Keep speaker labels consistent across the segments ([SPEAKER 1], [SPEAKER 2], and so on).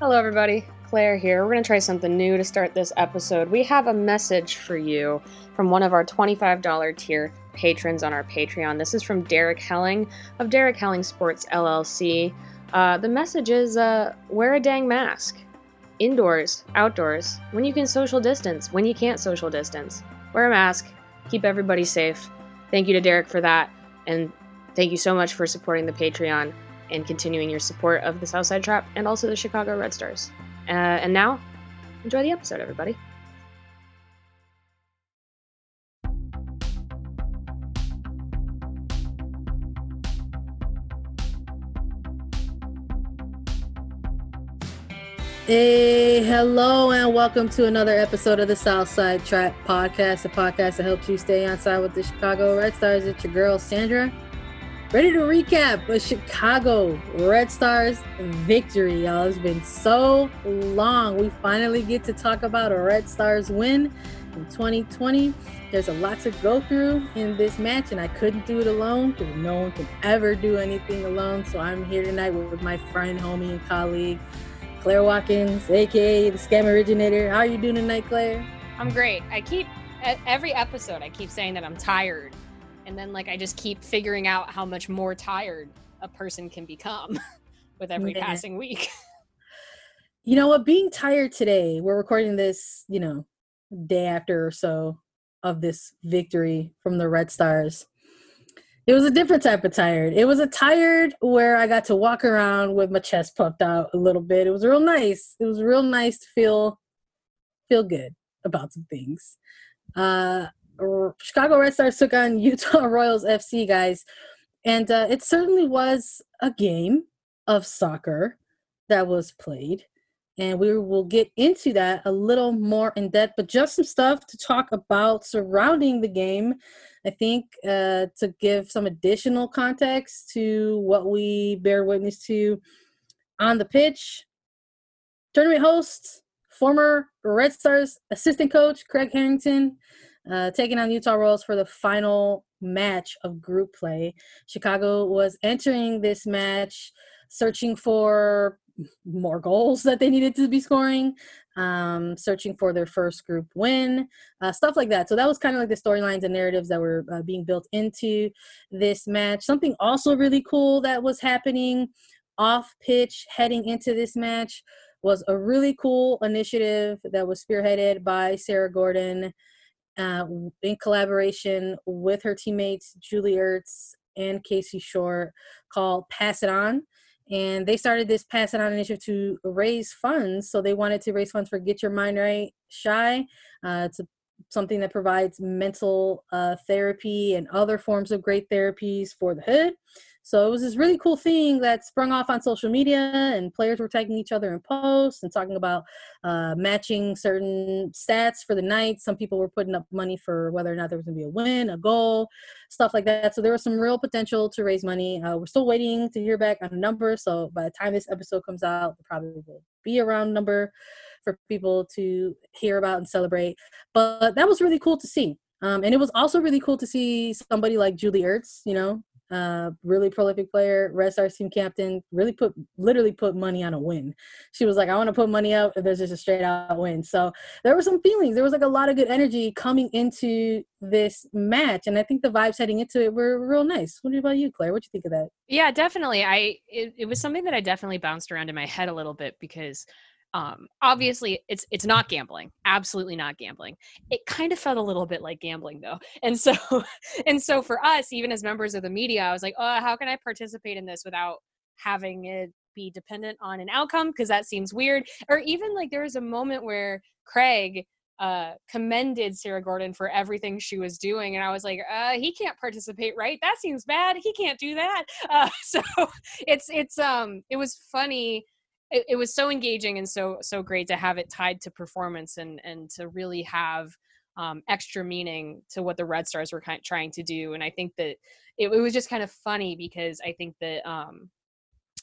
[SPEAKER 1] Hello, everybody. Claire here. We're going to try something new to start this episode. We have a message for you from one of our $25 tier patrons on our Patreon. This is from Derek Helling of Derek Helling Sports LLC. Uh, the message is uh, wear a dang mask. Indoors, outdoors, when you can social distance, when you can't social distance. Wear a mask. Keep everybody safe. Thank you to Derek for that. And thank you so much for supporting the Patreon and continuing your support of the Southside Trap and also the Chicago Red Stars. Uh, and now, enjoy the episode, everybody.
[SPEAKER 2] Hey, hello, and welcome to another episode of the Southside Trap Podcast, a podcast that helps you stay on side with the Chicago Red Stars. It's your girl, Sandra. Ready to recap a Chicago Red Stars victory, y'all. It's been so long. We finally get to talk about a Red Stars win in 2020. There's a lot to go through in this match, and I couldn't do it alone because no one can ever do anything alone. So I'm here tonight with my friend, homie, and colleague, Claire Watkins, aka the Scam Originator. How are you doing tonight, Claire?
[SPEAKER 1] I'm great. I keep every episode I keep saying that I'm tired, and then like I just keep figuring out how much more tired a person can become with every yeah. passing week.
[SPEAKER 2] You know what? Being tired today, we're recording this, you know, day after or so of this victory from the Red Stars. It was a different type of tired. It was a tired where I got to walk around with my chest puffed out a little bit. It was real nice. It was real nice to feel feel good about some things. Uh, Chicago Red Stars took on Utah Royals FC, guys, and uh, it certainly was a game of soccer that was played. And we will get into that a little more in depth but just some stuff to talk about surrounding the game i think uh, to give some additional context to what we bear witness to on the pitch. Tournament host former red stars assistant coach craig harrington uh, taking on utah royals for the final match of group play chicago was entering this match searching for more goals that they needed to be scoring, um, searching for their first group win, uh, stuff like that. So that was kind of like the storylines and narratives that were uh, being built into this match. Something also really cool that was happening off pitch heading into this match was a really cool initiative that was spearheaded by Sarah Gordon uh, in collaboration with her teammates Julie Ertz and Casey Short called Pass It On. And they started this pass it on initiative to raise funds. So they wanted to raise funds for get your mind right shy uh, it's a, something that provides mental uh, therapy and other forms of great therapies for the hood so it was this really cool thing that sprung off on social media, and players were tagging each other in posts and talking about uh, matching certain stats for the night. Some people were putting up money for whether or not there was going to be a win, a goal, stuff like that. So there was some real potential to raise money. Uh, we're still waiting to hear back on a number. So by the time this episode comes out, probably will be around a round number for people to hear about and celebrate. But that was really cool to see. Um, and it was also really cool to see somebody like Julie Ertz, you know, uh, really prolific player, Red Stars team captain, really put literally put money on a win. She was like, I want to put money out if there's just a straight out win. So there were some feelings. There was like a lot of good energy coming into this match. And I think the vibes heading into it were real nice. What about you, Claire? What do you think of that?
[SPEAKER 1] Yeah, definitely. I it, it was something that I definitely bounced around in my head a little bit because um obviously it's it's not gambling absolutely not gambling it kind of felt a little bit like gambling though and so and so for us even as members of the media i was like oh how can i participate in this without having it be dependent on an outcome because that seems weird or even like there was a moment where craig uh, commended Sarah Gordon for everything she was doing, and I was like, uh, he can't participate, right? That seems bad. He can't do that. Uh, so it's it's um it was funny it, it was so engaging and so so great to have it tied to performance and and to really have um, extra meaning to what the Red Stars were kind of trying to do. And I think that it, it was just kind of funny because I think that um,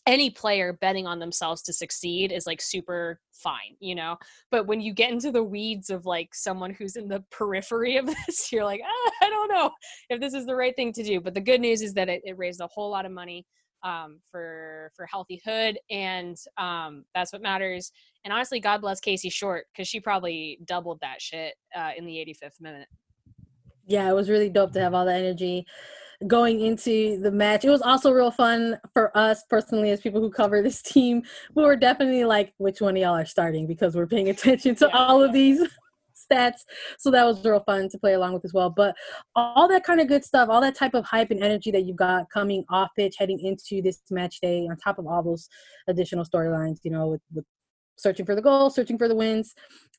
[SPEAKER 1] any player betting on themselves to succeed is like super fine, you know. But when you get into the weeds of like someone who's in the periphery of this, you're like, ah, I don't know if this is the right thing to do. But the good news is that it, it raised a whole lot of money um, for for healthy Hood, and um, that's what matters. And honestly, God bless Casey Short because she probably doubled that shit uh, in the 85th minute.
[SPEAKER 2] Yeah, it was really dope to have all the energy going into the match. It was also real fun for us personally as people who cover this team. We were definitely like, which one of y'all are starting because we're paying attention to yeah. all of these stats. So that was real fun to play along with as well. But all that kind of good stuff, all that type of hype and energy that you've got coming off pitch heading into this match day, on top of all those additional storylines, you know, with, with searching for the goal, searching for the wins,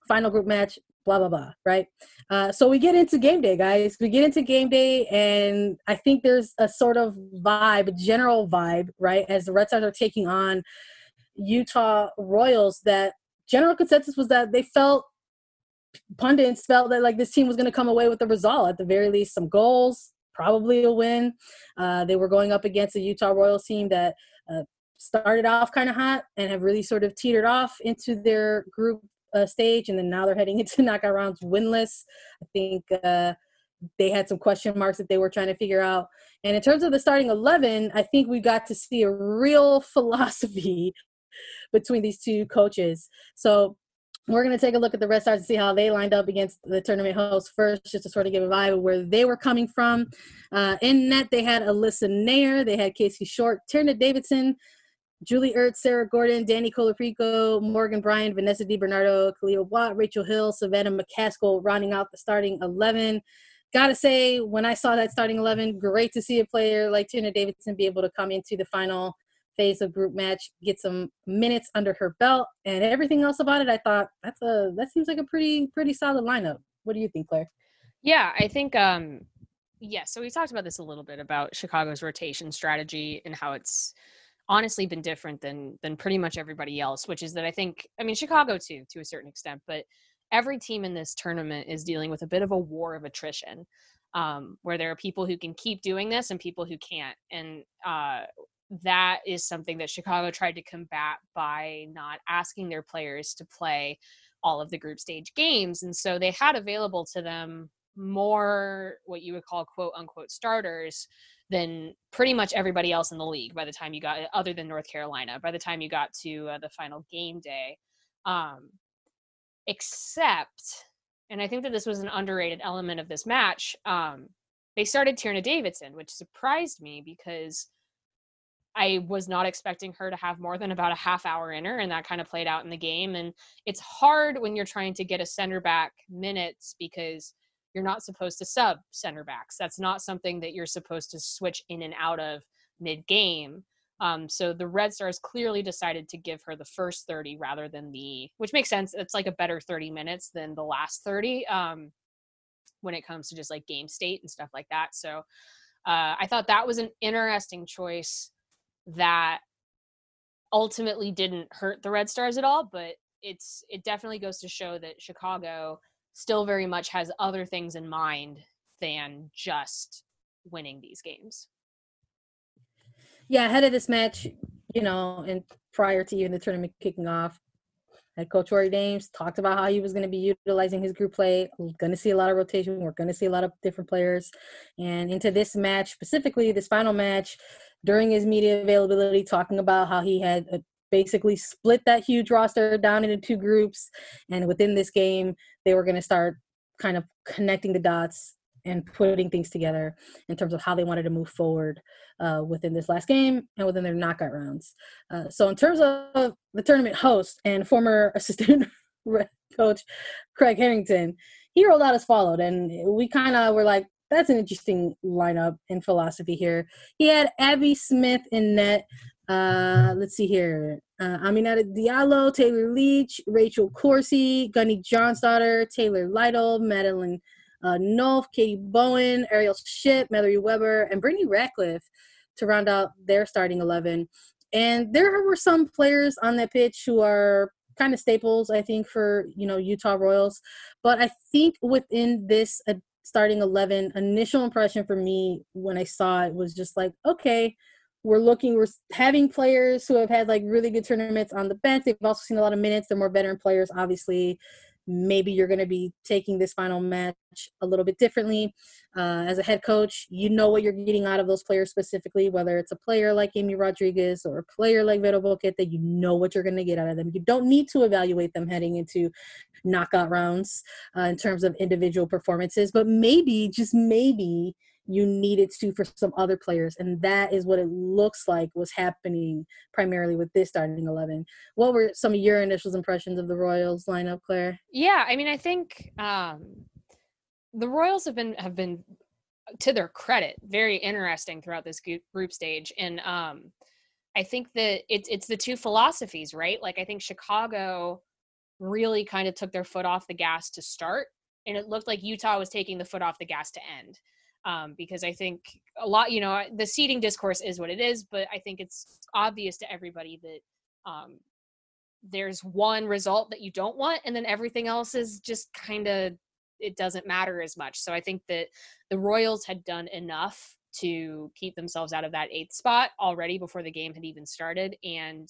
[SPEAKER 2] final group match, blah blah blah. Right. Uh, so we get into game day, guys. We get into game day, and I think there's a sort of vibe, a general vibe, right, as the Red Stars are taking on Utah Royals. That general consensus was that they felt pundits felt that like this team was going to come away with the result. At the very least some goals probably a win. Uh, they were going up against a utah royals team that uh, started off kind of hot and have really sort of teetered off into their group uh, stage and then now they're heading into knockout rounds winless. I think uh, they had some question marks that they were trying to figure out. And in terms of the starting 11 i think we got to see a real philosophy between these two coaches. So we're going to take a look at the Red Stars and see how they lined up against the tournament hosts first, just to sort of give a vibe of where they were coming from. Uh, in net, they had Alyssa Naeher, they had Casey Short, Tierna Davidson, Julie Ertz, Sarah Gordon, Dani Colaprico, Morgan Brian, Vanessa DiBernardo, Kealia Watt, Rachel Hill, Savannah McCaskill rounding out the starting 11. Gotta say, when I saw that starting 11, great to see a player like Tierna Davidson be able to come into the final phase of group match, get some minutes under her belt, and everything else about it, I thought that's a that seems like a pretty pretty solid lineup. What do you think, Claire?
[SPEAKER 1] Yeah, I think um yeah, so we talked about this a little bit about Chicago's rotation strategy and how it's honestly been different than than pretty much everybody else, which is that I think I mean Chicago too to a certain extent, but every team in this tournament is dealing with a bit of a war of attrition. Um, where there are people who can keep doing this and people who can't. And uh, that is something that Chicago tried to combat by not asking their players to play all of the group stage games. And so they had available to them more what you would call quote unquote starters than pretty much everybody else in the league by the time you got other than North Carolina by the time you got to uh, the final game day um except and I think that this was an underrated element of this match um they started Tierna Davidson which surprised me because I was not expecting her to have more than about a half hour in her, and that kind of played out in the game. And it's hard when you're trying to get a center back minutes because you're not supposed to sub center backs. That's not something that you're supposed to switch in and out of mid game. Um, so the Red Stars clearly decided to give her the first 30 rather than the, which makes sense. It's like a better 30 minutes than the last 30 um, when it comes to just like game state and stuff like that. So uh, I thought that was an interesting choice that ultimately didn't hurt the Red Stars at all, but it's it definitely goes to show that Chicago still very much has other things in mind than just winning these games.
[SPEAKER 2] Yeah, ahead of this match, you know, and prior to even the tournament kicking off, head coach Rory Dames talked about how he was going to be utilizing his group play. We're going to see a lot of rotation. We're going to see a lot of different players. And into this match, specifically this final match, during his media availability talking about how he had uh, basically split that huge roster down into two groups and within this game they were going to start kind of connecting the dots and putting things together in terms of how they wanted to move forward uh, within this last game and within their knockout rounds. Uh, so, in terms of the tournament host and former assistant coach Craig Harrington, he rolled out as followed, and we kind of were like, that's an interesting lineup in philosophy here. He had Abby Smith in net. Uh, let's see here. Uh, Aminata Diallo, Taylor Leach, Rachel Corsie, Gunny Jónsdóttir, Taylor Lytle, Madeline uh, Nolf, Katie Bowen, Ariel Ship, Mallory Weber, and Brittany Ratcliffe to round out their starting 11. And there were some players on that pitch who are kind of staples, I think, for you know Utah Royals. But I think within this starting 11 initial impression for me when i saw it was just like okay we're looking we're having players who have had like really good tournaments on the bench. They've also seen a lot of minutes. They're more veteran players obviously maybe you're going to be taking this final match a little bit differently. Uh, as a head coach, you know what you're getting out of those players specifically, whether it's a player like Amy Rodriguez or a player like Vero Boquete, you know what you're going to get out of them. You don't need to evaluate them heading into knockout rounds uh, in terms of individual performances, but maybe, just maybe, you needed to for some other players. And that is what it looks like was happening primarily with this starting 11. What were some of your initial impressions of the Royals lineup, Claire?
[SPEAKER 1] Yeah, I mean, I think um, the Royals have been have been to their credit very interesting throughout this group stage and um, I think that it's it's the two philosophies, right? Like I think Chicago really kind of took their foot off the gas to start and it looked like Utah was taking the foot off the gas to end. Um, because I think a lot, you know, the seating discourse is what it is, but I think it's obvious to everybody that um, there's one result that you don't want, and then everything else is just kind of it doesn't matter as much. So I think that the Royals had done enough to keep themselves out of that eighth spot already before the game had even started. And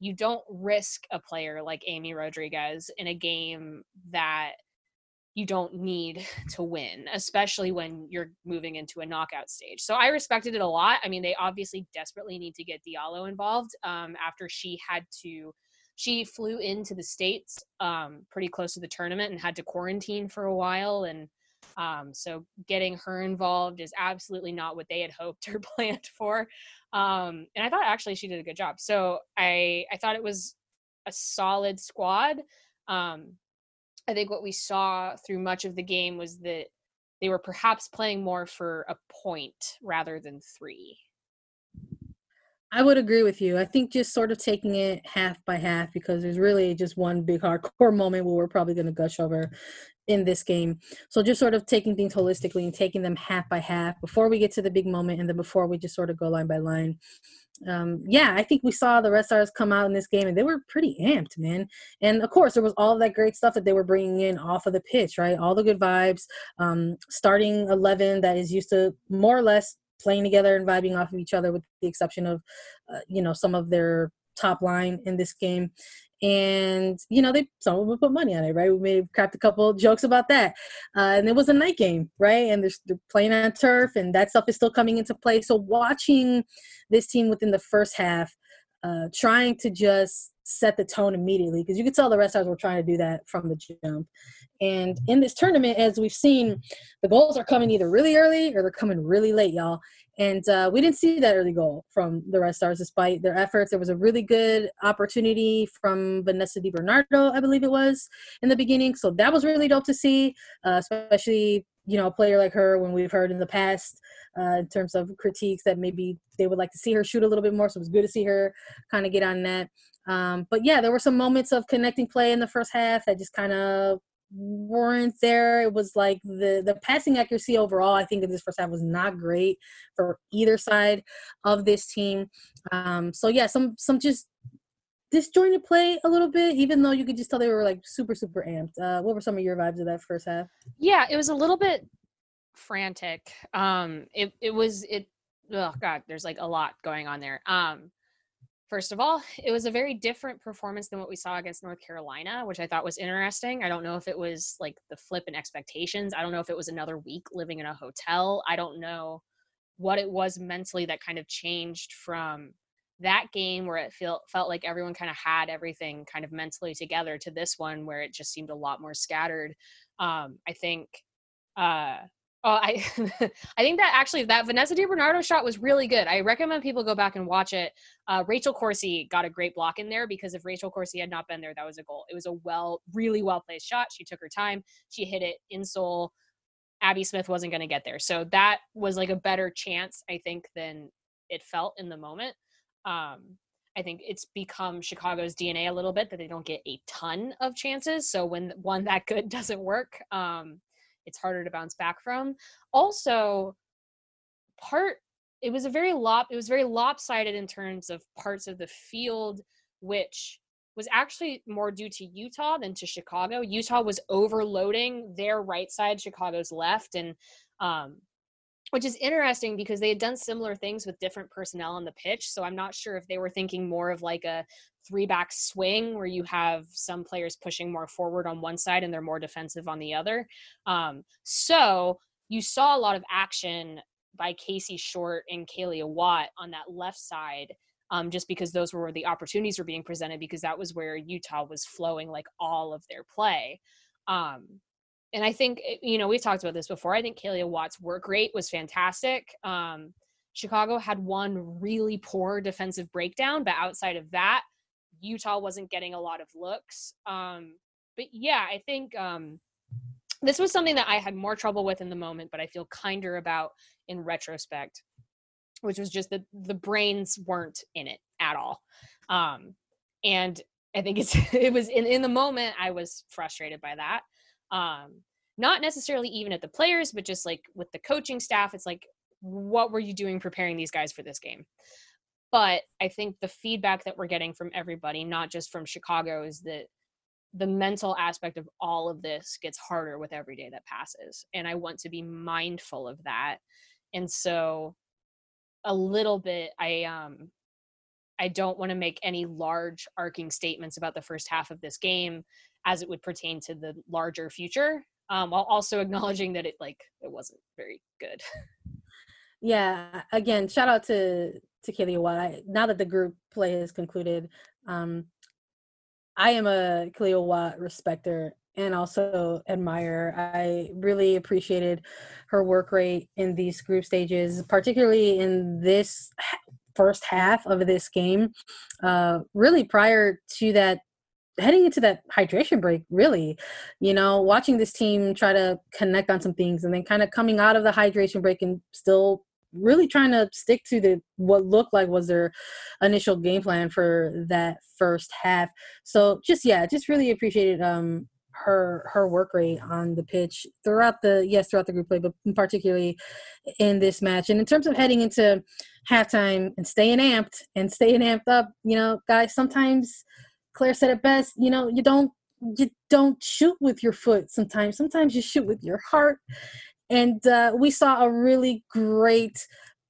[SPEAKER 1] you don't risk a player like Amy Rodriguez in a game that you don't need to win, especially when you're moving into a knockout stage. So I respected it a lot. I mean, they obviously desperately need to get Diallo involved um, after she had to she flew into the states um, pretty close to the tournament and had to quarantine for a while and um, so getting her involved is absolutely not what they had hoped or planned for um, and i thought actually she did a good job so i i thought it was a solid squad um, i think what we saw through much of the game was that they were perhaps playing more for a point rather than three
[SPEAKER 2] I would agree with you. I think just sort of taking it half by half because there's really just one big hardcore moment where we're probably going to gush over in this game. So just sort of taking things holistically and taking them half by half before we get to the big moment and then before we just sort of go line by line. Um, yeah, I think we saw the Red Stars come out in this game and they were pretty amped, man. And of course, there was all that great stuff that they were bringing in off of the pitch, right? All the good vibes. Um, starting 11 that is used to more or less playing together and vibing off of each other, with the exception of, uh, you know, some of their top line in this game. And you know, they some would put money on it, right? We have cracked a couple jokes about that. Uh, and it was a night game, right? And they're, they're playing on turf, and that stuff is still coming into play. So watching this team within the first half, uh, trying to just set the tone immediately because you could tell the rest us were trying to do that from the jump. And in this tournament, as we've seen, the goals are coming either really early or they're coming really late, y'all. And uh, we didn't see that early goal from the Red Stars despite their efforts. There was a really good opportunity from Vanessa Di Bernardo, I believe it was, in the beginning. So that was really dope to see, uh, especially, you know, a player like her when we've heard in the past uh, in terms of critiques that maybe they would like to see her shoot a little bit more. So it was good to see her kind of get on that. Um, but yeah, there were some moments of connecting play in the first half that just kind of weren't there. It was like the the passing accuracy overall. I think in this first half was not great for either side of this team. Um, so yeah, some some just disjointed play a little bit, even though you could just tell they were like super super amped. Uh, what were some of your vibes of that first half?
[SPEAKER 1] Yeah, it was a little bit frantic. Um, it it was it. Oh God, there's like a lot going on there. Um, First of all, it was a very different performance than what we saw against North Carolina, which I thought was interesting. I don't know if it was like the flip in expectations. I don't know if it was another week living in a hotel. I don't know what it was mentally that kind of changed from that game where it felt felt like everyone kind of had everything kind of mentally together to this one where it just seemed a lot more scattered. Um, I think uh, Oh, I I think that actually that Vanessa Di Bernardo shot was really good. I recommend people go back and watch it. Uh, Rachel Corsie got a great block in there because if Rachel Corsie had not been there, that was a goal. It was a well, really well placed shot. She took her time. She hit it in soul. Abby Smith wasn't going to get there, so that was like a better chance, I think, than it felt in the moment. Um, I think it's become Chicago's DNA a little bit that they don't get a ton of chances. So when one that good doesn't work, um, it's harder to bounce back from. Also, part it was a very lop it was very lopsided in terms of parts of the field which was actually more due to Utah than to Chicago. Utah was overloading their right side, Chicago's left, and um, which is interesting because they had done similar things with different personnel on the pitch. So I'm not sure if they were thinking more of like a three back swing where you have some players pushing more forward on one side and they're more defensive on the other. Um, so you saw a lot of action by Casey Short and Kealia Watt on that left side. Um, just because those were where the opportunities were being presented, because that was where Utah was flowing like all of their play. Um, and I think eh, you know we've talked about this before. I think Kealia Watt's work rate was fantastic. Um, Chicago had one really poor defensive breakdown, but outside of that, Utah wasn't getting a lot of looks. Um, but yeah, I think um, this was something that I had more trouble with in the moment, but I feel kinder about in retrospect, which was just that the brains weren't in it at all. Um, and I think it's it was in in the moment I was frustrated by that um not necessarily even at the players but just like with the coaching staff it's like what were you doing preparing these guys for this game? But i think the feedback that we're getting from everybody not just from chicago is that the mental aspect of all of this gets harder with every day that passes and i want to be mindful of that. And so a little bit i um i don't want to make any large arcing statements about the first half of this game as it would pertain to the larger future um, while also acknowledging that it like it wasn't very good.
[SPEAKER 2] Yeah, again, shout out to to Kealia Watt. Now that the group play has concluded, um, I am a Kealia Watt respecter and also admire. I really appreciated her work rate in these group stages, particularly in this first half of this game. Uh, really, prior to that heading into that hydration break really you know watching this team try to connect on some things and then kind of coming out of the hydration break and still really trying to stick to the what looked like was their initial game plan for that first half so just yeah just really appreciated um her her work rate on the pitch throughout the yes throughout the group play but particularly in this match and in terms of heading into halftime and staying amped and staying amped up you know guys sometimes Claire said it best. You know, you don't you don't shoot with your foot sometimes. Sometimes you shoot with your heart. And uh, we saw a really great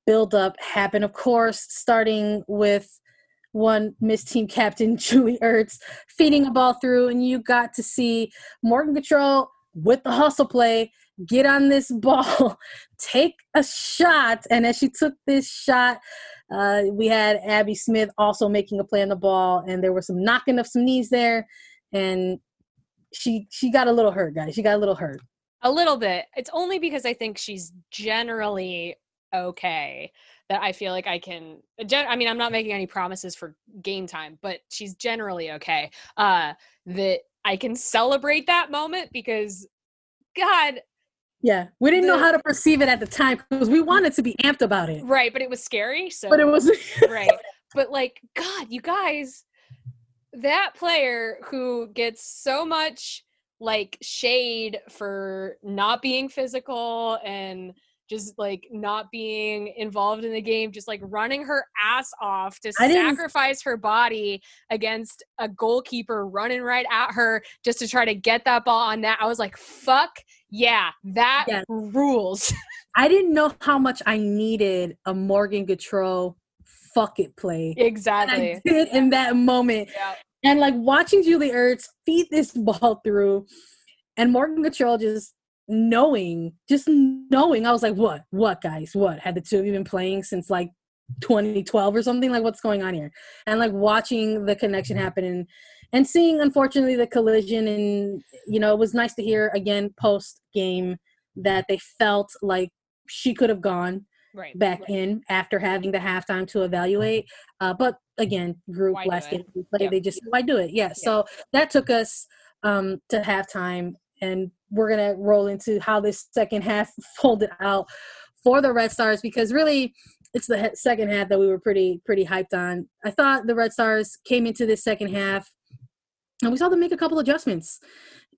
[SPEAKER 2] build up happen. Of course, starting with one Miss Team Captain Julie Ertz feeding a ball through, and you got to see Morgan Gautrat with the hustle play get on this ball, take a shot, and as she took this shot, uh, we had Abby Smith also making a play on the ball, and there was some knocking of some knees there, and she she got a little hurt, guys. She got a little hurt.
[SPEAKER 1] A little bit. It's only because I think she's generally okay that I feel like I can. I mean, I'm not making any promises for game time, but she's generally okay. Uh, that I can celebrate that moment because, God,
[SPEAKER 2] yeah, we didn't the, know how to perceive it at the time because we wanted to be amped about it.
[SPEAKER 1] Right, but it was scary. So,
[SPEAKER 2] but it was
[SPEAKER 1] right. But like, God, you guys, that player who gets so much like shade for not being physical and just like not being involved in the game, just like running her ass off to sacrifice her body against a goalkeeper running right at her just to try to get that ball on that. I was like, fuck yeah, that yes. rules.
[SPEAKER 2] I didn't know how much I needed a Morgan Gautrat fuck it play.
[SPEAKER 1] Exactly.
[SPEAKER 2] I did in that moment. Yeah. And like watching Julie Ertz feed this ball through and Morgan Gautrat just knowing, just knowing, I was like, what, what guys, what? Had the two of you been playing since like 2012 or something? Like what's going on here? And like watching the connection happen and and seeing unfortunately the collision and you know it was nice to hear again post game that they felt like she could have gone right, back right. in after having the halftime to evaluate uh, but again group why last game they just why do it yeah, yeah. so that took us um, to halftime and we're gonna roll into how this second half folded out for the red stars because really it's the second half that we were pretty pretty hyped on i thought the red stars came into this second half and we saw them make a couple adjustments.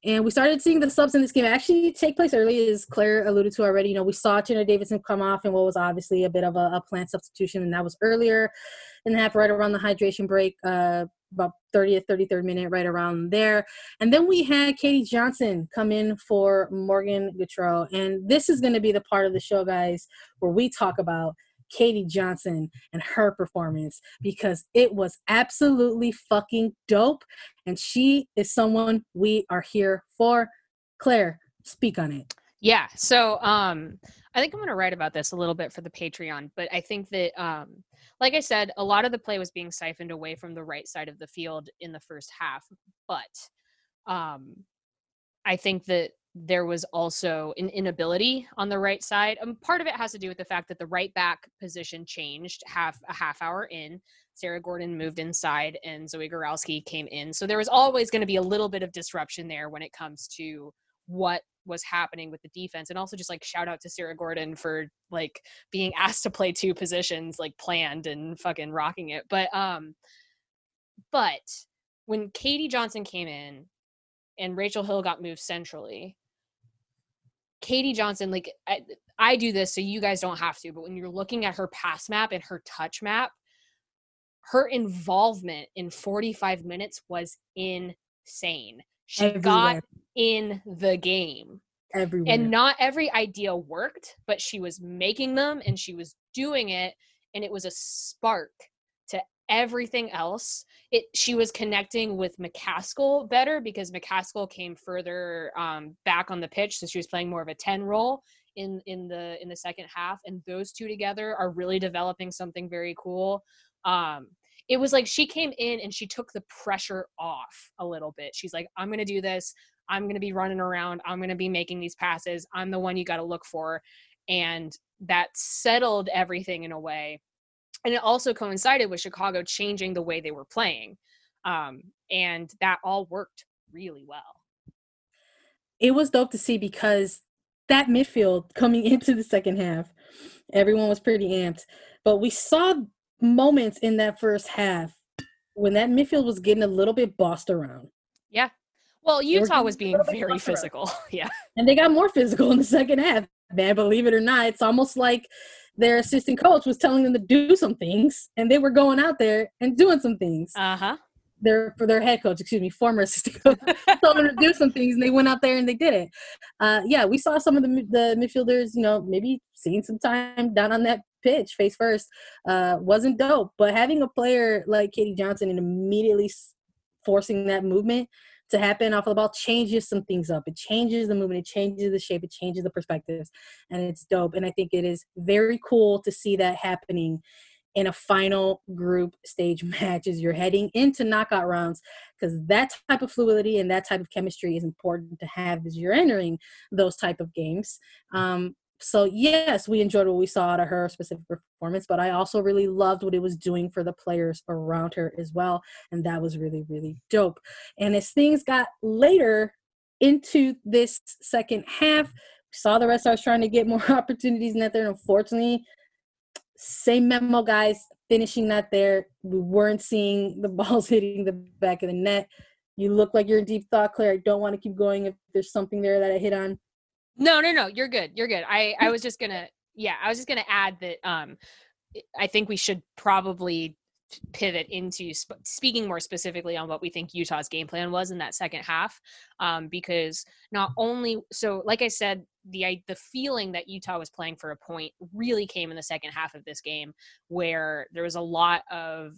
[SPEAKER 2] And we started seeing the subs in this game actually take place early, as Claire alluded to already. You know, we saw Tierna Davidson come off in what was obviously a bit of a, a plant substitution, and that was earlier in the half, right around the hydration break. Uh, about 30th, 33rd minute, right around there. And then we had Katie Johnson come in for Morgan Gautrat. And this is going to be the part of the show, guys, where we talk about Katie Johnson and her performance because it was absolutely fucking dope. And she is someone we are here for. Claire, speak on it.
[SPEAKER 1] Yeah. So um I think I'm going to write about this a little bit for the Patreon, but I think that um like I said, a lot of the play was being siphoned away from the right side of the field in the first half, but um I think that there was also an inability on the right side. Um, part of it has to do with the fact that the right back position changed half a half hour in. Sarah Gordon moved inside and Zoe Goralski came in. So there was always going to be a little bit of disruption there when it comes to what was happening with the defense and also just like shout out to Sarah Gordon for like being asked to play two positions like planned and fucking rocking it. But um but when Katie Johnson came in and Rachel Hill got moved centrally, Katie Johnson, like I, I do this so you guys don't have to, but when you're looking at her pass map and her touch map, her involvement in 45 minutes was insane. She Everywhere. got in the game.
[SPEAKER 2] Everywhere.
[SPEAKER 1] And not every idea worked, but she was making them and she was doing it. And it was a spark to everything else. It she was connecting with McCaskill better because McCaskill came further um, back on the pitch, so she was playing more of a 10 role in in the in the second half. And those two together are really developing something very cool. Um, it was like she came in and she took the pressure off a little bit. She's like, I'm gonna do this. I'm going to be running around. I'm going to be making these passes. I'm the one you got to look for. And that settled everything in a way. And it also coincided with Chicago changing the way they were playing. Um, and that all worked really well.
[SPEAKER 2] It was dope to see because that midfield coming into the second half, everyone was pretty amped. But we saw moments in that first half when that midfield was getting a little bit bossed around.
[SPEAKER 1] Yeah. Well, Utah was being very physical. yeah.
[SPEAKER 2] And they got more physical in the second half. Man, believe it or not, it's almost like their assistant coach was telling them to do some things and they were going out there and doing some things.
[SPEAKER 1] Uh-huh.
[SPEAKER 2] Their for their head coach, excuse me, former assistant coach, told them to do some things and they went out there and they did it. Uh, yeah, we saw some of the the midfielders, you know, maybe seeing some time down on that pitch face first uh, wasn't dope. But having a player like Katie Johnson and immediately forcing that movement to happen off of the ball changes some things up. It changes the movement, it changes the shape, it changes the perspectives, and it's dope. And I think it is very cool to see that happening in a final group stage match as you're heading into knockout rounds because that type of fluidity and that type of chemistry is important to have as you're entering those type of games um, so yes, we enjoyed what we saw out of her specific performance, but I also really loved what it was doing for the players around her as well, and that was really really dope. And as things got later into this second half, we saw the Red Stars trying to get more opportunities in that there. And unfortunately, same memo, guys. Finishing that there, we weren't seeing the balls hitting the back of the net. You look like you're in deep thought, Claire. I don't want to keep going if there's something there that I hit on.
[SPEAKER 1] No, no, no. You're good. You're good. I I was just gonna yeah, I was just gonna add that um I think we should probably pivot into sp- speaking more specifically on what we think Utah's game plan was in that second half um, because not only so like I said the I, the feeling that Utah was playing for a point really came in the second half of this game where there was a lot of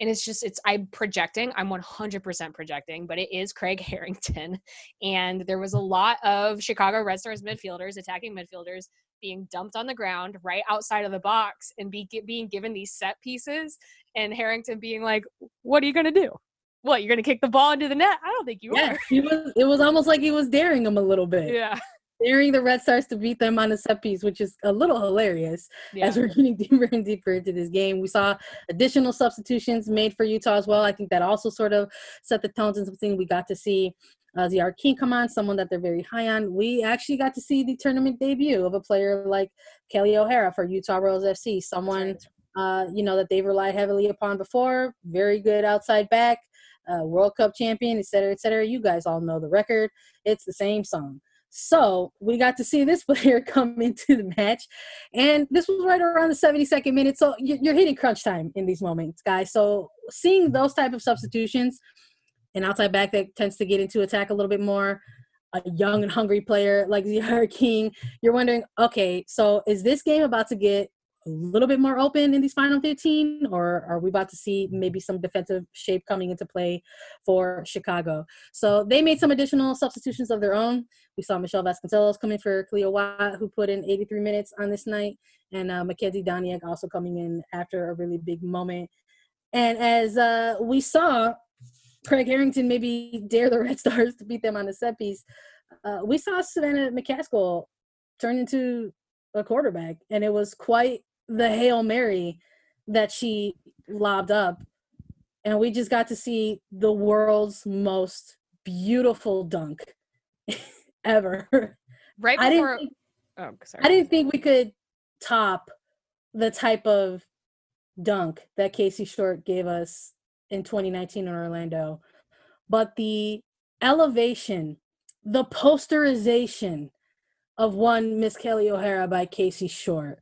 [SPEAKER 1] and it's just it's i'm projecting i'm 100% projecting but it is craig harrington and there was a lot of chicago red stars midfielders attacking midfielders being dumped on the ground right outside of the box and be being given these set pieces and harrington being like what are you going to do? What you're going to kick the ball into the net? I don't think you yeah, are.
[SPEAKER 2] he was it was almost like he was daring him a little bit.
[SPEAKER 1] Yeah
[SPEAKER 2] daring the Red Stars to beat them on a set piece, which is a little hilarious yeah. as we're getting deeper and deeper into this game. We saw additional substitutions made for Utah as well. I think that also sort of set the tones and something we got to see uh, Tziarra King come on, someone that they're very high on. We actually got to see the tournament debut of a player like Kelly O'Hara for Utah Royals FC, someone uh, you know that they've relied heavily upon before. Very good outside back, uh, World Cup champion, et cetera, et cetera. You guys all know the record. It's the same song. So we got to see this player come into the match, and this was right around the 72nd minute. So you're hitting crunch time in these moments, guys. So seeing those type of substitutions, an outside back that tends to get into attack a little bit more, a young and hungry player like Tziarra King, you're wondering, okay, so is this game about to get a little bit more open in these final 15 or are we about to see maybe some defensive shape coming into play for chicago? So they made some additional substitutions of their own. We saw michele vasconcelos come in for kealia watt who put in 83 minutes on this night and uh, makenzy doniak also coming in after a really big moment. And as uh, we saw craig harrington maybe dare the red stars to beat them on the set piece uh, we saw savannah mccaskill turn into a quarterback and it was quite the Hail Mary that she lobbed up. And we just got to see the world's most beautiful dunk ever.
[SPEAKER 1] Right before
[SPEAKER 2] I didn't think, oh, sorry. I didn't think we could top the type of dunk that Casey Short gave us in 2019 in Orlando. But the elevation, the posterization of one Miss Kelly O'Hara by Casey Short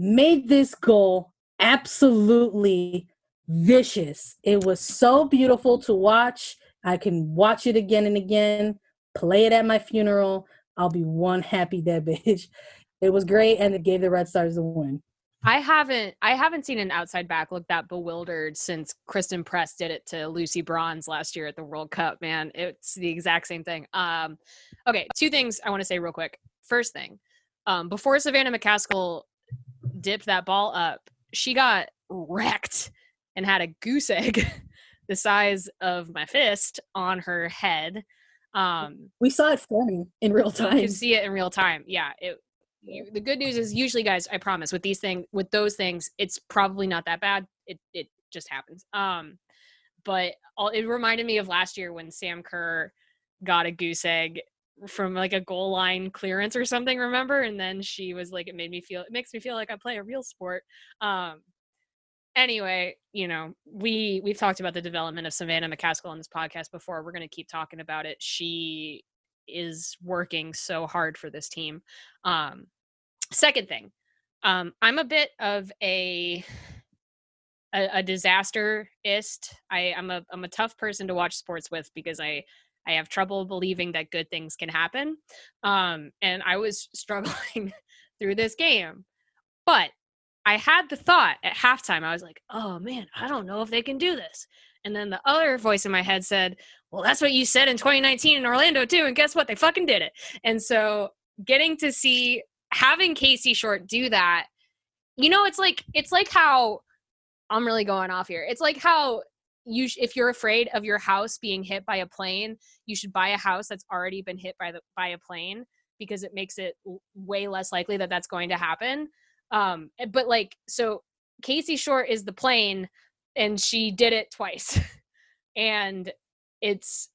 [SPEAKER 2] made this goal absolutely vicious. It was so beautiful to watch. I can watch it again and again, play it at my funeral. I'll be one happy dead bitch. It was great and it gave the Red Stars the win.
[SPEAKER 1] I haven't I haven't seen an outside back look that bewildered since Christen Press did it to Lucy Bronze last year at the World Cup, man. It's the exact same thing. Um okay, two things I want to say real quick. First thing, um, before Savannah McCaskill dipped that ball up, she got wrecked and had a goose egg the size of my fist on her head. Um,
[SPEAKER 2] we saw it forming in real time.
[SPEAKER 1] You see it in real time. Yeah. It, you, the good news is usually, guys, I promise with these things, with those things, it's probably not that bad. It it just happens. Um, but all, it reminded me of last year when Sam Kerr got a goose egg from like a goal line clearance or something remember? And then she was like it made me feel it makes me feel like i play a real sport. Um anyway you know we we've talked about the development of savannah mccaskill on this podcast before. We're going to keep talking about it. She is working so hard for this team. Um second thing um i'm a bit of a a, a disasterist. I i'm a i'm a tough person to watch sports with because i I have trouble believing that good things can happen. Um, and I was struggling through this game. But I had the thought at halftime, I was like, oh man, I don't know if they can do this. And then the other voice in my head said, well, that's what you said in 2019 in Orlando too. And guess what? They fucking did it. And so getting to see having Casey Short do that, you know, it's like, it's like how I'm really going off here. It's like how you sh- if you're afraid of your house being hit by a plane you should buy a house that's already been hit by the by a plane because it makes it w- way less likely that that's going to happen. Um eh, but like so casey short is the plane and she did it twice. And it's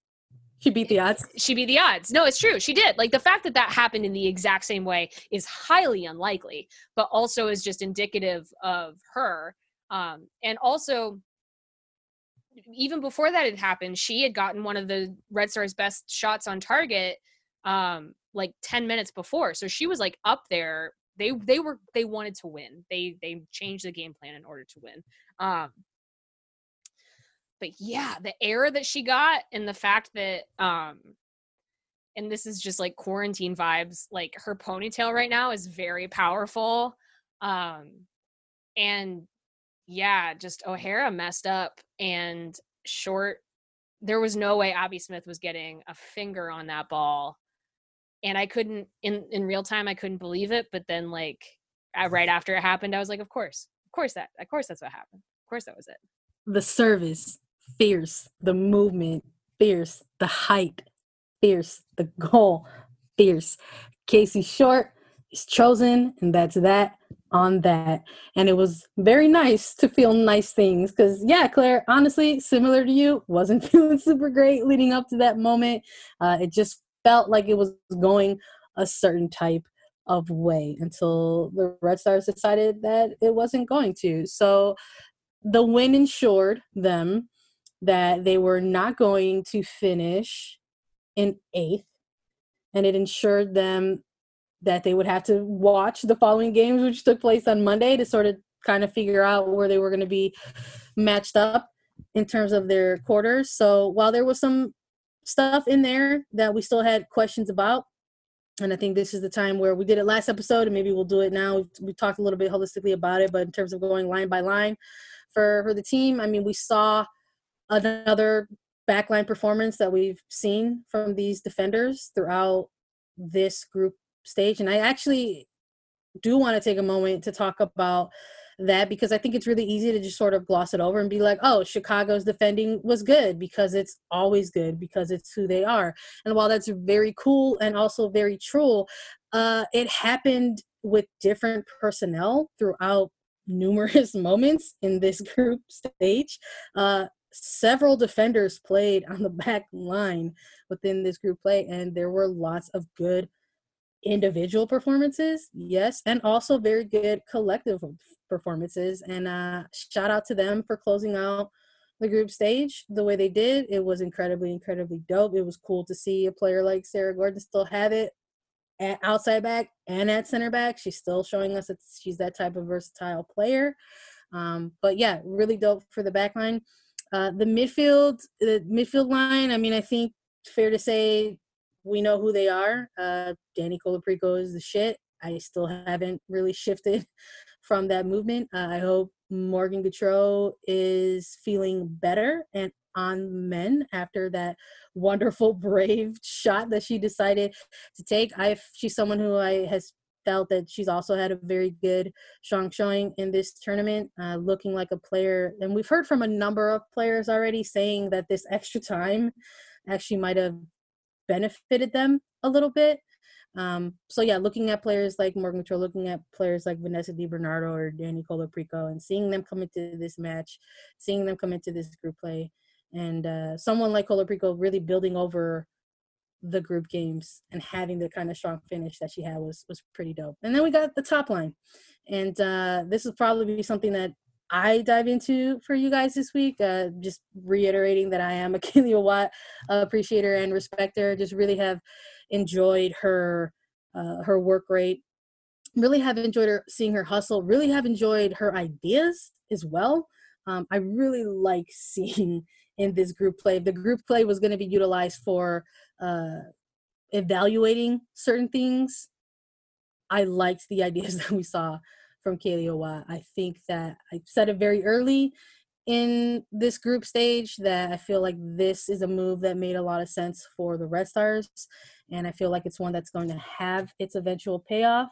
[SPEAKER 2] she beat the odds?
[SPEAKER 1] she beat the odds. No it's true she did. Like the fact that that happened in the exact same way is highly unlikely but also is just indicative of her. Um and also even before that had happened, she had gotten one of the Red Stars' best shots on target, um, like ten minutes before. So she was like up there. They they were they wanted to win. They they changed the game plan in order to win. Um, but yeah, the error that she got and the fact that um, and this is just like quarantine vibes. Like her ponytail right now is very powerful. Um, and yeah, just O'Hara messed up and short. There was no way Abby Smith was getting a finger on that ball. And I couldn't in in real time I couldn't believe it, but then like right after it happened I was like of course. Of course that of course that's what happened. Of course that was it.
[SPEAKER 2] The service fierce, the movement fierce, the height fierce, the goal fierce. Casey Short is chosen and that's that on that. And it was very nice to feel nice things because yeah claire honestly similar to you wasn't feeling super great leading up to that moment. Uh, it just felt like it was going a certain type of way until the red stars decided that it wasn't going to. So the win ensured them that they were not going to finish in eighth and it ensured them that they would have to watch the following games, which took place on Monday, to sort of kind of figure out where they were going to be matched up in terms of their quarters. So while there was some stuff in there that we still had questions about, and I think this is the time where we did it last episode, and maybe we'll do it now. We talked a little bit holistically about it, but in terms of going line by line for for the team, I mean, we saw another backline performance that we've seen from these defenders throughout this group stage, and I actually do want to take a moment to talk about that because I think it's really easy to just sort of gloss it over and be like, oh, Chicago's defending was good because it's always good because it's who they are. And while that's very cool and also very true, uh, it happened with different personnel throughout numerous moments in this group stage. Uh, several defenders played on the back line within this group play, and there were lots of good individual performances, yes, and also very good collective performances. And uh, shout out to them for closing out the group stage the way they did. It was incredibly, incredibly dope. It was cool to see a player like Sarah Gorden still have it at outside back and at center back. She's still showing us that she's that type of versatile player. Um, but yeah, really dope for the back line. Uh, the midfield, the midfield line. I mean, I think fair to say we know who they are. Uh, Dani Colaprico is the shit. I still haven't really shifted from that movement. Uh, I hope Morgan Gautrat is feeling better and on men after that wonderful brave shot that she decided to take. I she's someone who I has felt that she's also had a very good strong showing in this tournament, uh, looking like a player. And we've heard from a number of players already saying that this extra time actually might have benefited them a little bit. Um, so yeah, looking at players like Morgan Gautrat, looking at players like Vanessa DiBernardo or Dani Colaprico, and seeing them come into this match, seeing them come into this group play, and uh, someone like Colaprico really building over the group games and having the kind of strong finish that she had was was pretty dope. And then we got the top line, and uh, this will probably be something that I dive into for you guys this week. Uh, just reiterating that I am a Kealia Watt uh, appreciator and respecter. Just really have enjoyed her uh, her work rate. Really have enjoyed her seeing her hustle. Really have enjoyed her ideas as well. Um, I really like seeing in this group play. The group play was going to be utilized for uh, evaluating certain things. I liked the ideas that we saw from Kealia Watt. I think that I said it very early in this group stage that I feel like this is a move that made a lot of sense for the Red Stars, and I feel like it's one that's going to have its eventual payoff.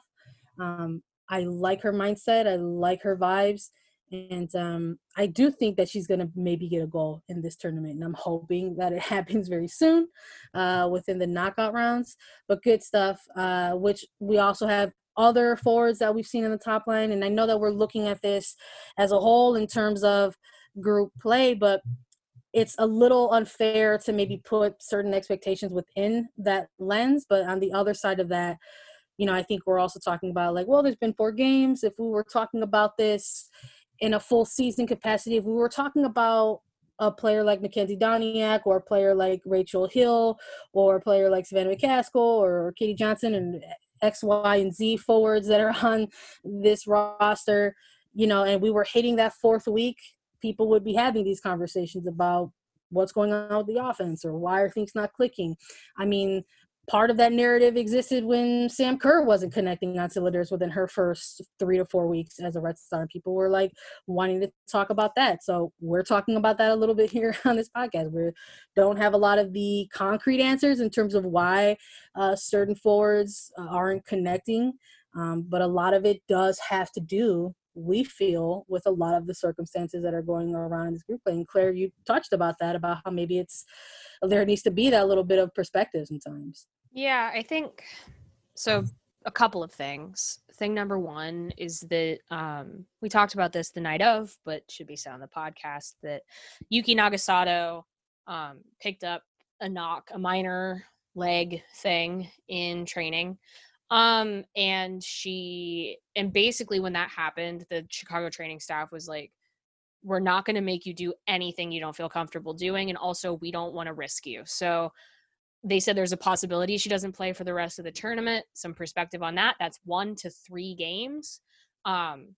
[SPEAKER 2] Um, I like her mindset. I like her vibes. And um, I do think that she's going to maybe get a goal in this tournament. And I'm hoping that it happens very soon uh, within the knockout rounds. But good stuff, uh, which we also have other forwards that we've seen in the top line. And I know that we're looking at this as a whole in terms of group play, but it's a little unfair to maybe put certain expectations within that lens. But on the other side of that, you know, I think we're also talking about like, well, there's been four games. If we were talking about this in a full season capacity, if we were talking about a player like Makenzy Doniak or a player like Rachel Hill or a player like Savannah McCaskill or Katie Johnson and X, Y, and Z forwards that are on this roster, you know, and we were hitting that fourth week, people would be having these conversations about what's going on with the offense or why are things not clicking. I mean, part of that narrative existed when Sam Kerr wasn't connecting on cylinders within her first three to four weeks as a Red Star. People were like wanting to talk about that. So we're talking about that a little bit here on this podcast. We don't have a lot of the concrete answers in terms of why uh, certain forwards uh, aren't connecting. Um, but a lot of it does have to do we feel with a lot of the circumstances that are going around in this group and claire you touched about that about how maybe it's there needs to be that little bit of perspective sometimes
[SPEAKER 1] yeah, I think so. A couple of things. Thing number one is that um, we talked about this the night of, but should be said on the podcast that Yuki Nagasato um, picked up a knock, a minor leg thing in training. Um, and she, and basically when that happened, the Chicago training staff was like, we're not going to make you do anything you don't feel comfortable doing. And also, we don't want to risk you. So, they said there's a possibility she doesn't play for the rest of the tournament. Some perspective on that. That's one to three games. Um,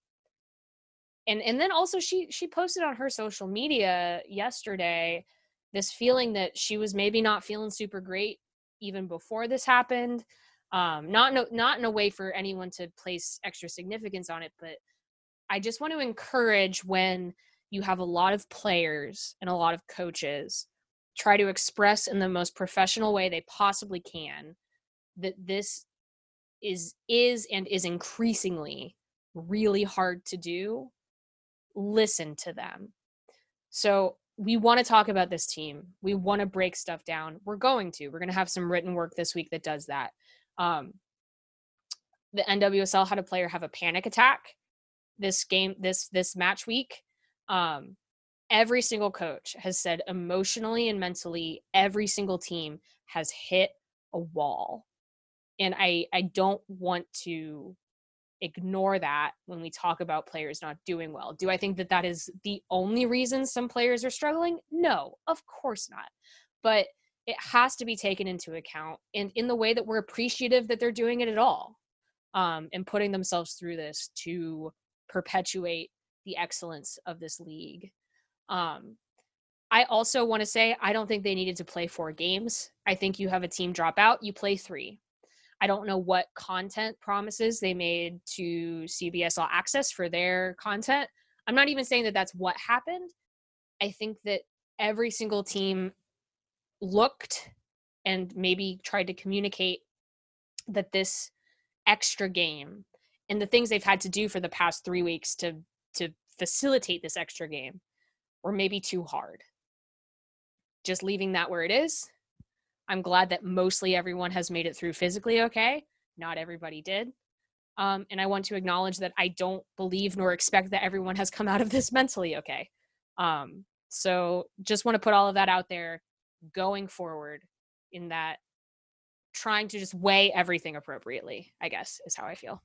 [SPEAKER 1] and and then also she she posted on her social media yesterday this feeling that she was maybe not feeling super great even before this happened. Um, not no, not in a way for anyone to place extra significance on it, but I just want to encourage when you have a lot of players and a lot of coaches try to express in the most professional way they possibly can that this is is and is increasingly really hard to do. Listen to them. So we want to talk about this team. We want to break stuff down. We're going to. We're going to have some written work this week that does that um the nwsl had a player have a panic attack this game this this match week. Um every single coach has said emotionally and mentally every single team has hit a wall. And i i don't want to ignore that when we talk about players not doing well. Do i think that that is the only reason some players are struggling? No of course not. But it has to be taken into account and in the way that we're appreciative that they're doing it at all um, and putting themselves through this to perpetuate the excellence of this league um, I also want to say I don't think they needed to play four games. I think you have a team drop out, you play three. I don't know what content promises they made to CBS All Access for their content. I'm not even saying that that's what happened. I think that every single team looked and maybe tried to communicate that this extra game and the things they've had to do for the past 3 weeks to to facilitate this extra game or maybe too hard. Just leaving that where it is. I'm glad that mostly everyone has made it through physically okay. Not everybody did. Um, and I want to acknowledge that I don't believe nor expect that everyone has come out of this mentally okay. Um, so just want to put all of that out there going forward in that trying to just weigh everything appropriately, I guess, is how I feel.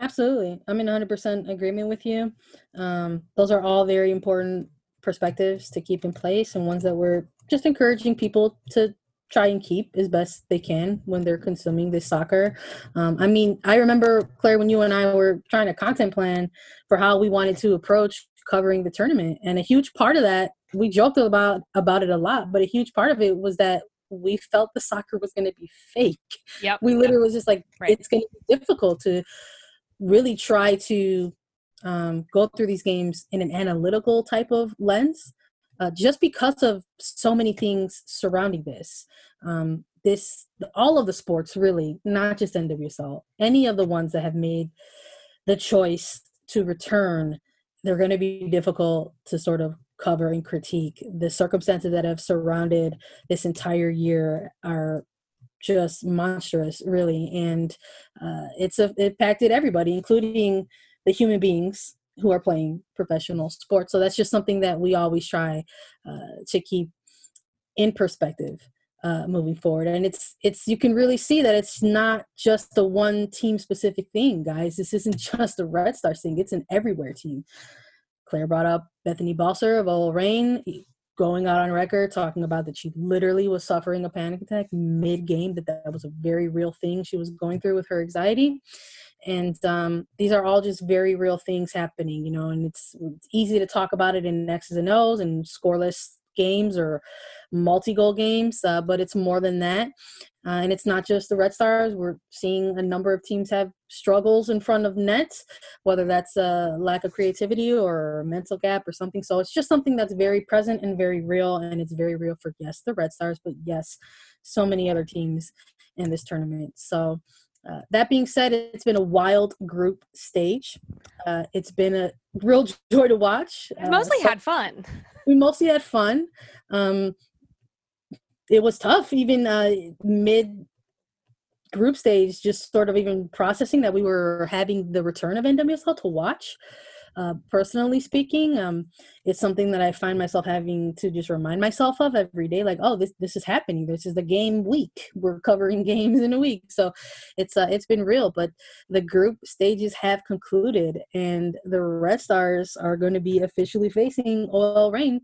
[SPEAKER 2] Absolutely. I'm in 100% agreement with you. Um, those are all very important perspectives to keep in place and ones that we're just encouraging people to try and keep as best they can when they're consuming this soccer. Um, I mean, I remember, Claire, when you and I were trying to content plan for how we wanted to approach covering the tournament. And a huge part of that, we joked about about it a lot, but a huge part of it was that we felt the soccer was going to be fake.
[SPEAKER 1] Yep.
[SPEAKER 2] We literally yep. was just like,
[SPEAKER 1] right.
[SPEAKER 2] it's going to be difficult to really try to um, go through these games in an analytical type of lens uh, just because of so many things surrounding this um, this all of the sports really not just nwsl any of the ones that have made the choice to return they're going to be difficult to sort of cover and critique the circumstances that have surrounded this entire year are just monstrous, really, and uh, it's a, impacted everybody, including the human beings who are playing professional sports. So that's just something that we always try uh, to keep in perspective uh, moving forward. And it's it's you can really see that it's not just the one team specific thing, guys. This isn't just a Red Star thing; it's an everywhere team. Claire brought up Bethany Balcer of OL Reign going out on record talking about that she literally was suffering a panic attack mid game that that was a very real thing she was going through with her anxiety. And um, these are all just very real things happening you know and it's, it's easy to talk about it in x's and o's and scoreless games or multi-goal games uh, but it's more than that uh, and it's not just the red stars we're seeing a number of teams have struggles in front of nets whether that's a lack of creativity or a mental gap or something so it's just something that's very present and very real and it's very real for yes the red stars but yes so many other teams in this tournament so uh, that being said, it's been a wild group stage. Uh, it's been a real joy to watch.
[SPEAKER 1] We mostly so had fun.
[SPEAKER 2] We mostly had fun. Um, it was tough, even uh, mid group stage, just sort of even processing that we were having the return of NWSL to watch. Uh, personally speaking, um, it's something that I find myself having to just remind myself of every day. Like, oh, this this is happening. This is the game week. We're covering games in a week, so it's uh, it's been real. But the group stages have concluded, and the Red Stars are going to be officially facing OL Reign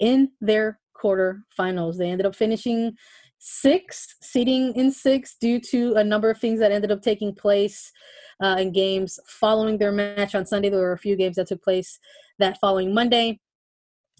[SPEAKER 2] in their quarter finals. They ended up finishing six, seating in six, due to a number of things that ended up taking place uh, in games following their match on Sunday. There were a few games that took place that following Monday.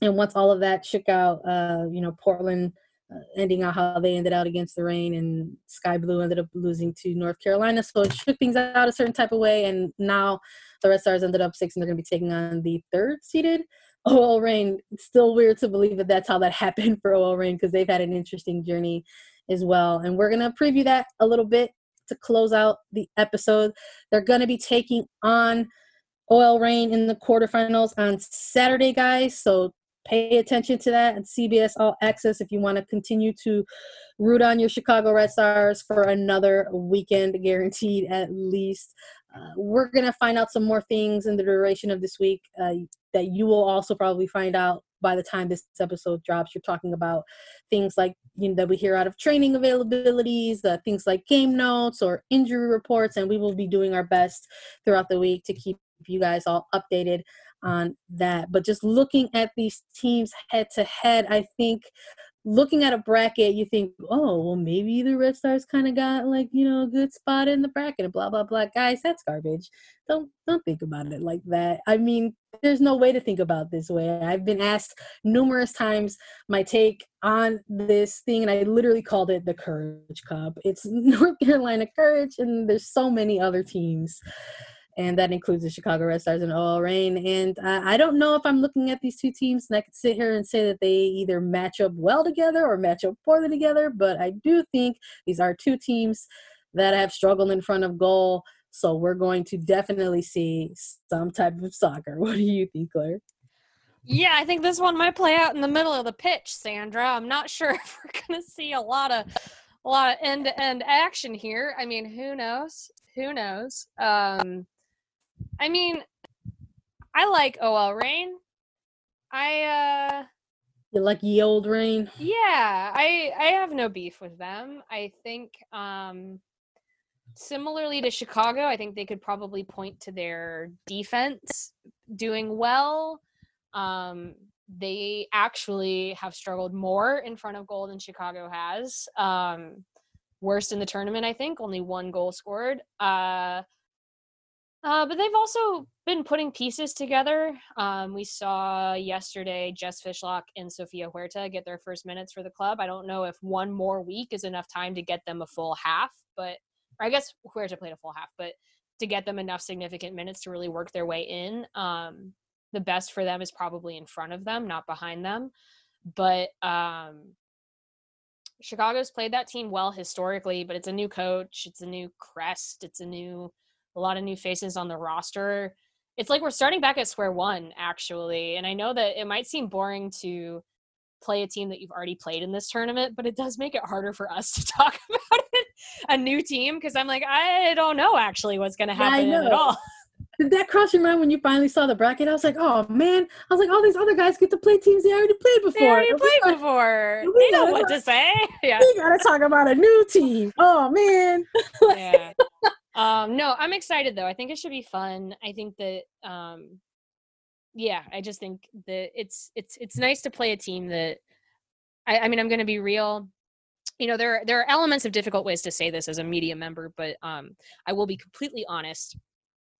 [SPEAKER 2] And once all of that shook out, uh, you know, Portland uh, ending out how they ended out against the Reign and Sky Blue ended up losing to North Carolina. So it shook things out a certain type of way. And now the Red Stars ended up six, and they're going to be taking on the third seeded OL Reign. It's still weird to believe that that's how that happened for OL Reign because they've had an interesting journey as well. And we're going to preview that a little bit to close out the episode. They're going to be taking on OL Reign in the quarterfinals on Saturday, guys. So pay attention to that and CBS All Access if you want to continue to root on your Chicago Red Stars for another weekend, guaranteed at least. Uh, we're going to find out some more things in the duration of this week uh, that you will also probably find out by the time this episode drops. You're talking about things like you know that we hear out of training availabilities, uh, things like game notes or injury reports, and we will be doing our best throughout the week to keep you guys all updated on that. But just looking at these teams head to head, I think looking at a bracket, you think, oh, well, maybe the Red Stars kind of got like you know a good spot in the bracket, and blah blah blah. Guys, that's garbage. Don't don't think about it like that. I mean, there's no way to think about this way. I've been asked numerous times my take on this thing, and I literally called it the Courage Cup. It's North Carolina Courage, and there's so many other teams and that includes the Chicago Red Stars and OL Reign. And I don't know if I'm looking at these two teams and I could sit here and say that they either match up well together or match up poorly together, but I do think these are two teams that have struggled in front of goal. So we're going to definitely see some type of soccer. What do you think, Claire?
[SPEAKER 1] Yeah, I think this one might play out in the middle of the pitch, Sandra. I'm not sure if we're going to see a lot of a lot of end-to-end action here. I mean, who knows? Who knows? Um, I mean, I like OL Reign. I uh
[SPEAKER 2] You like ye old Reign?
[SPEAKER 1] Yeah, I I have no beef with them. I think um similarly to Chicago, I think they could probably point to their defense doing well. Um they actually have struggled more in front of goal than Chicago has. Um worst in the tournament, I think, only one goal scored. Uh uh, but they've also been putting pieces together. Um, we saw yesterday Jess Fishlock and Sofia Huerta get their first minutes for the club. I don't know if one more week is enough time to get them a full half, but I guess Huerta played a full half, but to get them enough significant minutes to really work their way in. Um, the best for them is probably in front of them, not behind them. But um, Chicago's played that team well historically, but it's a new coach, it's a new crest, it's a new a lot of new faces on the roster. It's like we're starting back at square one, actually. And I know that it might seem boring to play a team that you've already played in this tournament, but it does make it harder for us to talk about it, a new team, because I'm like, I don't know actually what's going to happen yeah, at all.
[SPEAKER 2] Did that cross your mind when you finally saw the bracket? I was like, oh man! I was like, all these other guys get to play teams they already played before. They
[SPEAKER 1] already played like, before. They know what talk, to say.
[SPEAKER 2] Yeah. We gotta talk about a new team. Oh man.
[SPEAKER 1] yeah um no i'm excited though. I think it should be fun. I think that um yeah i just think that it's it's it's nice to play a team that i, I mean i'm gonna be real you know there are, there are elements of difficult ways to say this as a media member but um i will be completely honest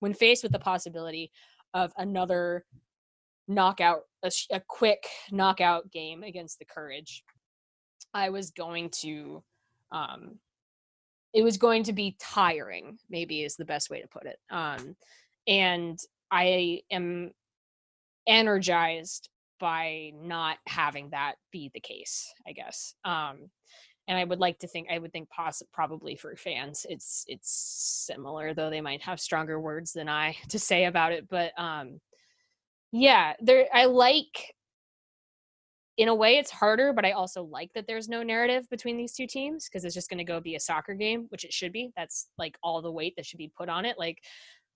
[SPEAKER 1] when faced with the possibility of another knockout a, a quick knockout game against the courage i was going to um it was going to be tiring maybe is the best way to put it um and i am energized by not having that be the case i guess um and i would like to think i would think poss- probably for fans it's it's similar though they might have stronger words than i to say about it but um yeah there i like in a way it's harder but i also like that there's no narrative between these two teams because it's just going to go be a soccer game which it should be that's like all the weight that should be put on it like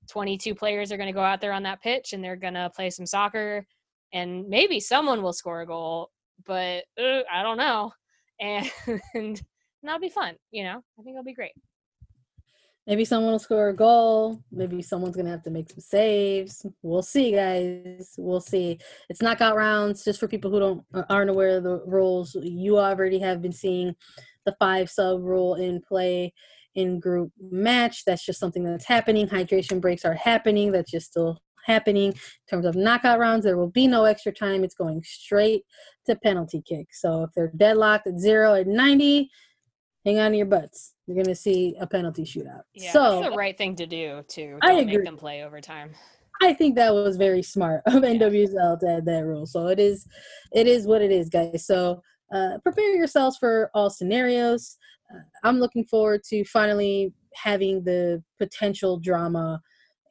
[SPEAKER 1] 22 players are going to go out there on that pitch and they're going to play some soccer and maybe someone will score a goal but uh, i don't know and, and that'll be fun you know i think it'll be great
[SPEAKER 2] Maybe someone will score a goal. Maybe someone's going to have to make some saves. We'll see, guys. We'll see. It's knockout rounds just for people who don't uh, aren't aware of the rules. You already have been seeing the five sub rule in play in group match. That's just something that's happening. Hydration breaks are happening. That's just still happening. In terms of knockout rounds, there will be no extra time. It's going straight to penalty kick. So if they're deadlocked at zero at 90, hang on to your butts. You're going to see a penalty shootout.
[SPEAKER 1] Yeah,
[SPEAKER 2] so
[SPEAKER 1] that's the right thing to do to
[SPEAKER 2] I agree.
[SPEAKER 1] make them play overtime.
[SPEAKER 2] I think that was very smart of NWSL to add that rule. So it is, it is what it is, guys. So uh, prepare yourselves for all scenarios. Uh, I'm looking forward to finally having the potential drama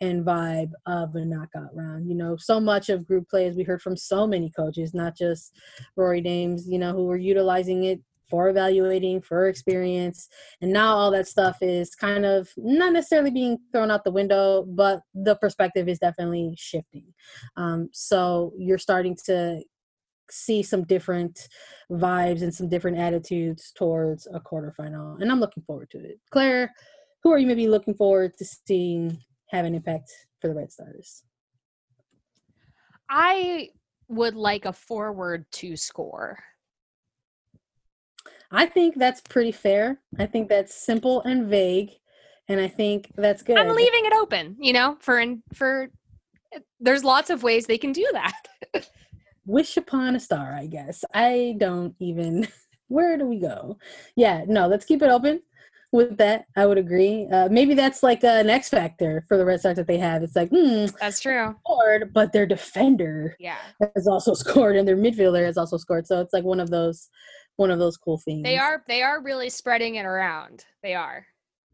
[SPEAKER 2] and vibe of a knockout round. You know, so much of group play, as we heard from so many coaches, not just Rory Dames, you know, who were utilizing it for evaluating, for experience. And now all that stuff is kind of not necessarily being thrown out the window, but the perspective is definitely shifting. Um, so you're starting to see some different vibes and some different attitudes towards a quarterfinal. And I'm looking forward to it. Claire, who are you maybe looking forward to seeing have an impact for the Red Stars?
[SPEAKER 1] I would like a forward to score.
[SPEAKER 2] I think that's pretty fair. I think that's simple and vague, and I think that's good.
[SPEAKER 1] I'm leaving it open, you know, for and for there's lots of ways they can do that.
[SPEAKER 2] Wish upon a star, I guess. I don't even. Where do we go? Yeah, no, let's keep it open with that. I would agree. Uh, maybe that's like an X factor for the Red Sox that they have. It's like, hmm,
[SPEAKER 1] That's true.
[SPEAKER 2] scored, but their defender
[SPEAKER 1] Yeah.
[SPEAKER 2] has also scored and their midfielder has also scored. So it's like one of those one of those cool things.
[SPEAKER 1] They are they are really spreading it around. They are.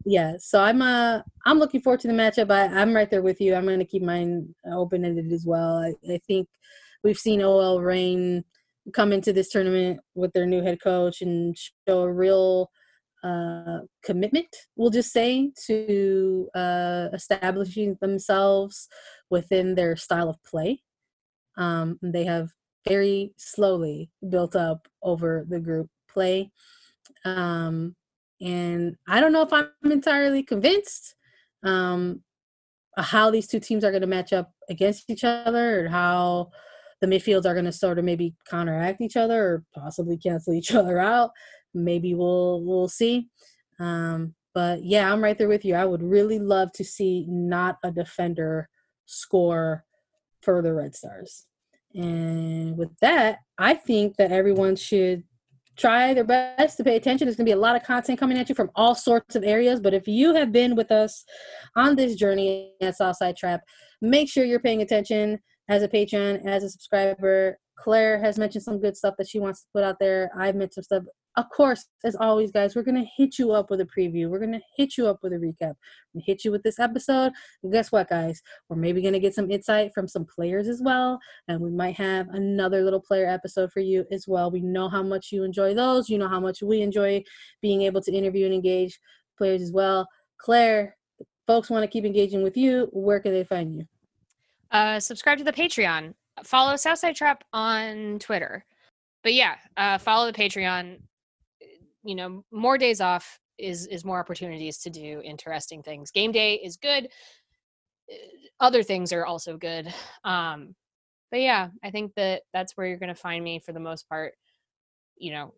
[SPEAKER 2] Yeah. So I'm uh I'm looking forward to the matchup. I, I'm right there with you. I'm gonna keep mine open ended as well. I, I think we've seen OL Reign come into this tournament with their new head coach and show a real uh, commitment, we'll just say, to uh, establishing themselves within their style of play. Um, they have very slowly built up over the group play. Um, and I don't know if I'm entirely convinced um, how these two teams are going to match up against each other or how the midfields are going to sort of maybe counteract each other or possibly cancel each other out. Maybe we'll we'll see. Um, but yeah, I'm right there with you. I would really love to see not a defender score for the Red Stars. And with that, I think that everyone should try their best to pay attention. There's going to be a lot of content coming at you from all sorts of areas. But if you have been with us on this journey at Southside Trap, make sure you're paying attention as a patron, as a subscriber. Claire has mentioned some good stuff that she wants to put out there. I've mentioned stuff. Of course, as always, guys, we're to hit you up with a preview. We're to hit you up with a recap. We hit you with this episode. And guess what, guys? We're maybe to get some insight from some players as well. And we might have another little player episode for you as well. We know how much you enjoy those. You know how much we enjoy being able to interview and engage players as well. Claire, folks want to keep engaging with you. Where can they find you?
[SPEAKER 1] Uh, subscribe to the Patreon. Follow Southside Trap on Twitter. But yeah, uh, follow the Patreon. You know, more days off is is more opportunities to do interesting things. Game day is good. Uh, Other things are also good. Um, but yeah, I think that that's where you're going to find me for the most part. You know,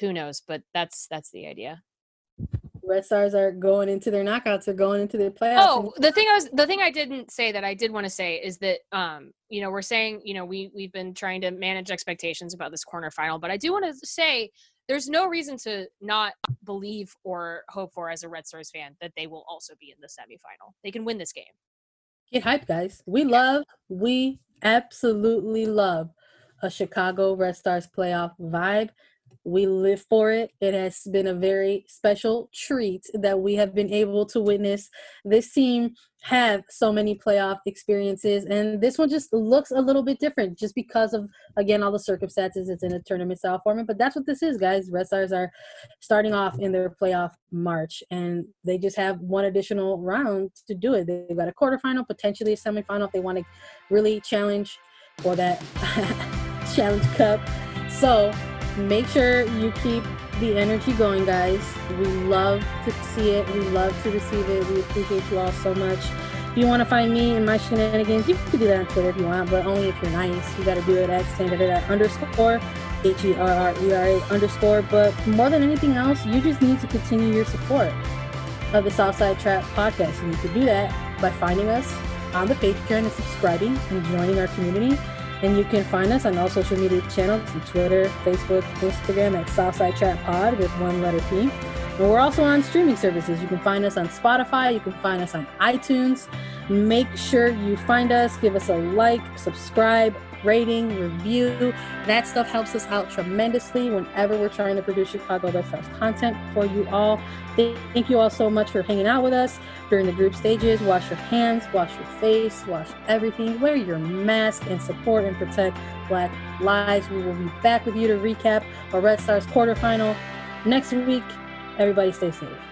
[SPEAKER 1] who knows? But that's that's the idea.
[SPEAKER 2] Red Stars are going into their knockouts. They're going into their playoffs.
[SPEAKER 1] Oh, the thing I was the thing I didn't say that I did want to say is that um, you know, we're saying, you know, we we've been trying to manage expectations about this corner final, but I do want to say there's no reason to not believe or hope for as a Red Stars fan that they will also be in the semifinal. They can win this game.
[SPEAKER 2] Get hyped, guys. We love, we absolutely love a Chicago Red Stars playoff vibe. We live for it. It has been a very special treat that we have been able to witness this team have so many playoff experiences. And this one just looks a little bit different just because of, again, all the circumstances. It's in a tournament style format. But that's what this is, guys. Red Stars are starting off in their playoff march, and they just have one additional round to do it. They've got a quarterfinal, potentially a semifinal if they want to really challenge for that challenge cup. So make sure you keep the energy going, guys. We love to see it. We love to receive it. We appreciate you all so much. If you want to find me and my shenanigans, you can do that on Twitter if you want, but only if you're nice. You got to do it at standard at underscore H E R R E R A underscore. But more than anything else, you just need to continue your support of the Southside Trap podcast. And you can do that by finding us on the Patreon and subscribing and joining our community. And you can find us on all social media channels Twitter, Facebook, Instagram at Southside Trap Pod with one letter P. And we're also on streaming services. You can find us on Spotify, you can find us on iTunes. Make sure you find us, give us a like, subscribe, rating, review. That stuff helps us out tremendously whenever we're trying to produce Chicago Red Sox content for you all. Thank you all so much for hanging out with us during the group stages. Wash your hands, wash your face, wash everything. Wear your mask and support and protect Black lives. We will be back with you to recap our Red Stars quarterfinal next week. Everybody stay safe.